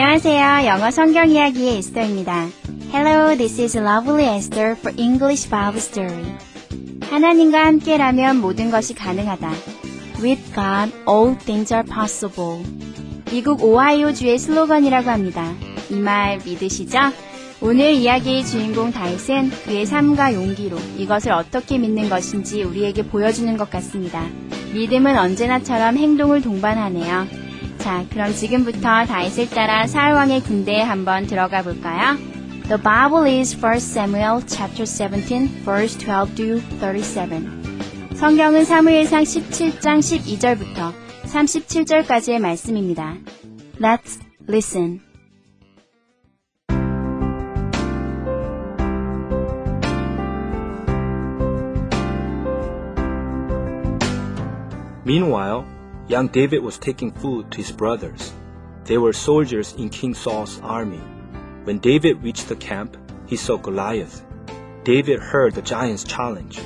안녕하세요. 영어 성경 이야기의 에스더입니다. Hello, this is Lovely Esther for English Bible Story. 하나님과 함께라면 모든 것이 가능하다. With God, all things are possible. 미국 오하이오주의 슬로건이라고 합니다. 이 말 믿으시죠? 오늘 이야기의 주인공 다윗은 그의 삶과 용기로 이것을 어떻게 믿는 것인지 우리에게 보여주는 것 같습니다. 믿음은 언제나처럼 행동을 동반하네요. 자, 그럼 지금부터 다윗을 따라 사울 왕의 군대에 한번 들어가 볼까요? The Bible is 1 Samuel chapter 17 verse 12 to 37. 성경은 사무엘상 17장 12절부터 37절까지의 말씀입니다. Let's listen. Young David was taking food to his brothers. They were soldiers in King Saul's army. When David reached the camp, he saw Goliath. David heard the giant's challenge.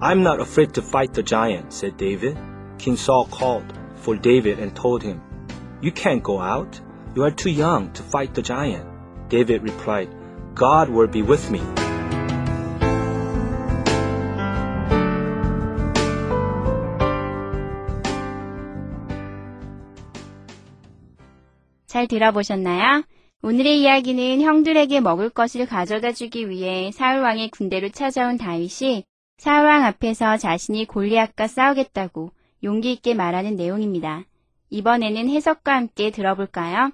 I'm not afraid to fight the giant, said David. King Saul called for David and told him, You can't go out. You are too young to fight the giant. David replied, God will be with me. 잘 들어보셨나요? 오늘의 이야기는 형들에게 먹을 것을 가져다 주기 위해 사울왕의 군대로 찾아온 다윗이 사울왕 앞에서 자신이 골리앗과 싸우겠다고 용기 있게 말하는 내용입니다. 이번에는 해석과 함께 들어볼까요?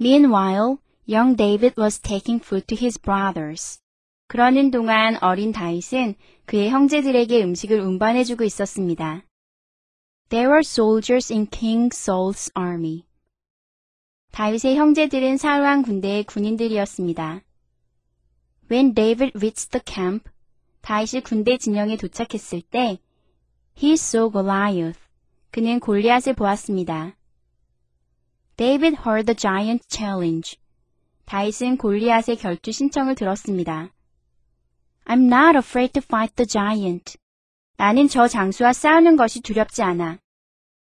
Meanwhile, young David was taking food to his brothers. 그러는 동안 어린 다윗은 그의 형제들에게 음식을 운반해주고 있었습니다. There were soldiers in King Saul's army. 다윗의 형제들은 사울왕 군대의 군인들이었습니다. When David reached the camp, 다윗이 군대 진영에 도착했을 때, he saw Goliath. 그는 골리앗을 보았습니다. David heard the giant challenge. 다윗은 골리앗의 결투 신청을 들었습니다. I'm not afraid to fight the giant. 나는 저 장수와 싸우는 것이 두렵지 않아.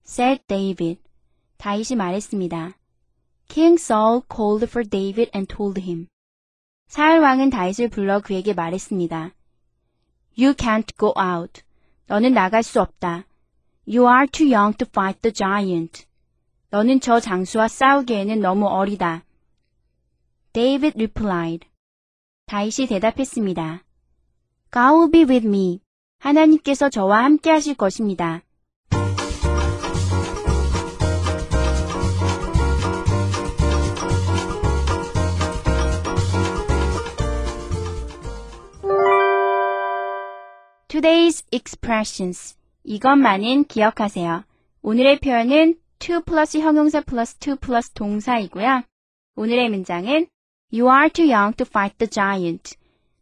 said David. 다윗이 말했습니다. King Saul called for David and told him. 사울 왕은 다윗을 불러 그에게 말했습니다. You can't go out. 너는 나갈 수 없다. You are too young to fight the giant. 너는 저 장수와 싸우기에는 너무 어리다. David replied. 다윗이 대답했습니다. God will be with me. 하나님께서 저와 함께 하실 것입니다. Today's expressions. 이것만은 기억하세요. 오늘의 표현은 to 플러스 형용사 플러스 to 플러스 동사이고요. 오늘의 문장은 You are too young to fight the giant.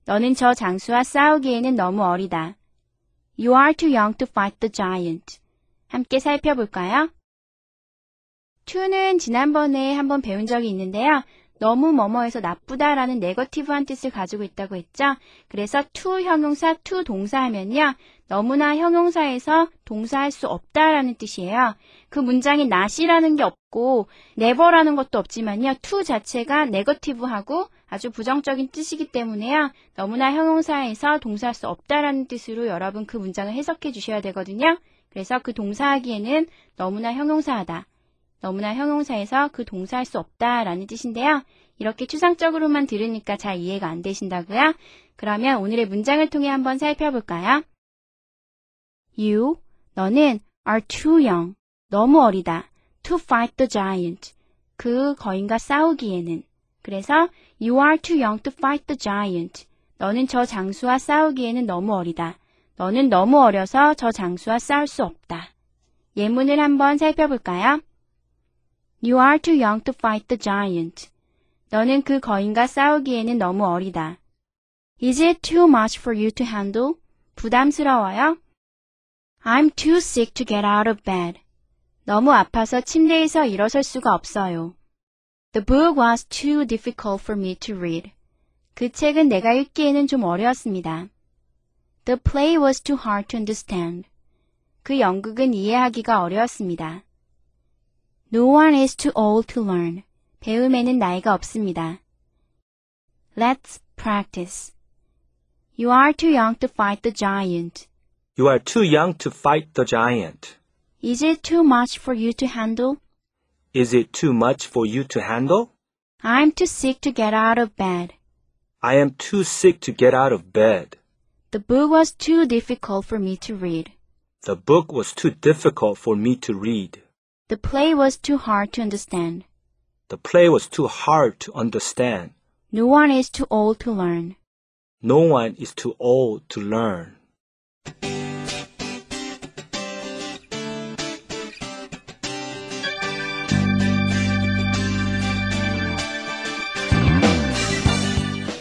너는 저 장수와 싸우기에는 너무 어리다. You are too young to fight the giant. 함께 살펴볼까요? to는 지난번에 한번 배운 적이 있는데요. 너무 뭐뭐해서 나쁘다라는 네거티브한 뜻을 가지고 있다고 했죠. 그래서 to 형용사, to 동사 하면요. 너무나 형용사에서 동사할 수 없다라는 뜻이에요. 그 문장에 not이라는 게 없고 never라는 것도 없지만요. to 자체가 네거티브하고 아주 부정적인 뜻이기 때문에요. 너무나 형용사에서 동사할 수 없다라는 뜻으로 여러분 그 문장을 해석해 주셔야 되거든요. 그래서 그 동사하기에는 너무나 형용사하다. 너무나 형용사에서 그 동사할 수 없다라는 뜻인데요. 이렇게 추상적으로만 들으니까 잘 이해가 안 되신다고요? 그러면 오늘의 문장을 통해 한번 살펴볼까요? You, 너는 are too young, 너무 어리다. to fight the giant, 그 거인과 싸우기에는. 그래서 you are too young to fight the giant. 너는 저 장수와 싸우기에는 너무 어리다. 너는 너무 어려서 저 장수와 싸울 수 없다. 예문을 한번 살펴볼까요? You are too young to fight the giant. 너는 그 거인과 싸우기에는 너무 어리다. Is it too much for you to handle? 부담스러워요? I'm too sick to get out of bed. 너무 아파서 침대에서 일어설 수가 없어요. The book was too difficult for me to read. 그 책은 내가 읽기에는 좀 어려웠습니다. The play was too hard to understand. 그 연극은 이해하기가 어려웠습니다. No one is too old to learn. 배움에는 나이가 없습니다. Let's practice. You are too young to fight the giant. You are too young to fight the giant. Is it too much for you to handle? Is it too much for you to handle? I'm too sick to get out of bed. I am too sick to get out of bed. The book was too difficult for me to read. The book was too difficult for me to read. The play was too hard to understand. The play was too hard to understand. No one is too old to learn. No one is too old to learn.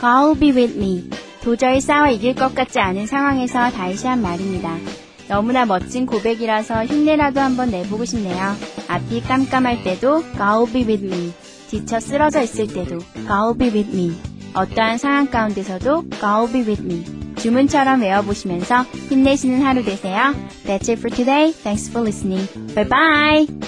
Go be with me. 도저히 싸워 이길 것 같지 않은 상황에서 다시 한 말입니다. 너무나 멋진 고백이라서 흉내라도 한번 내보고 싶네요. 앞이 깜깜할 때도 Go be with me. 지쳐 쓰러져 있을 때도 Go be with me. 어떠한 상황 가운데서도 Go be with me. 주문처럼 외워보시면서 힘내시는 하루 되세요. That's it for today. Thanks for listening. Bye bye.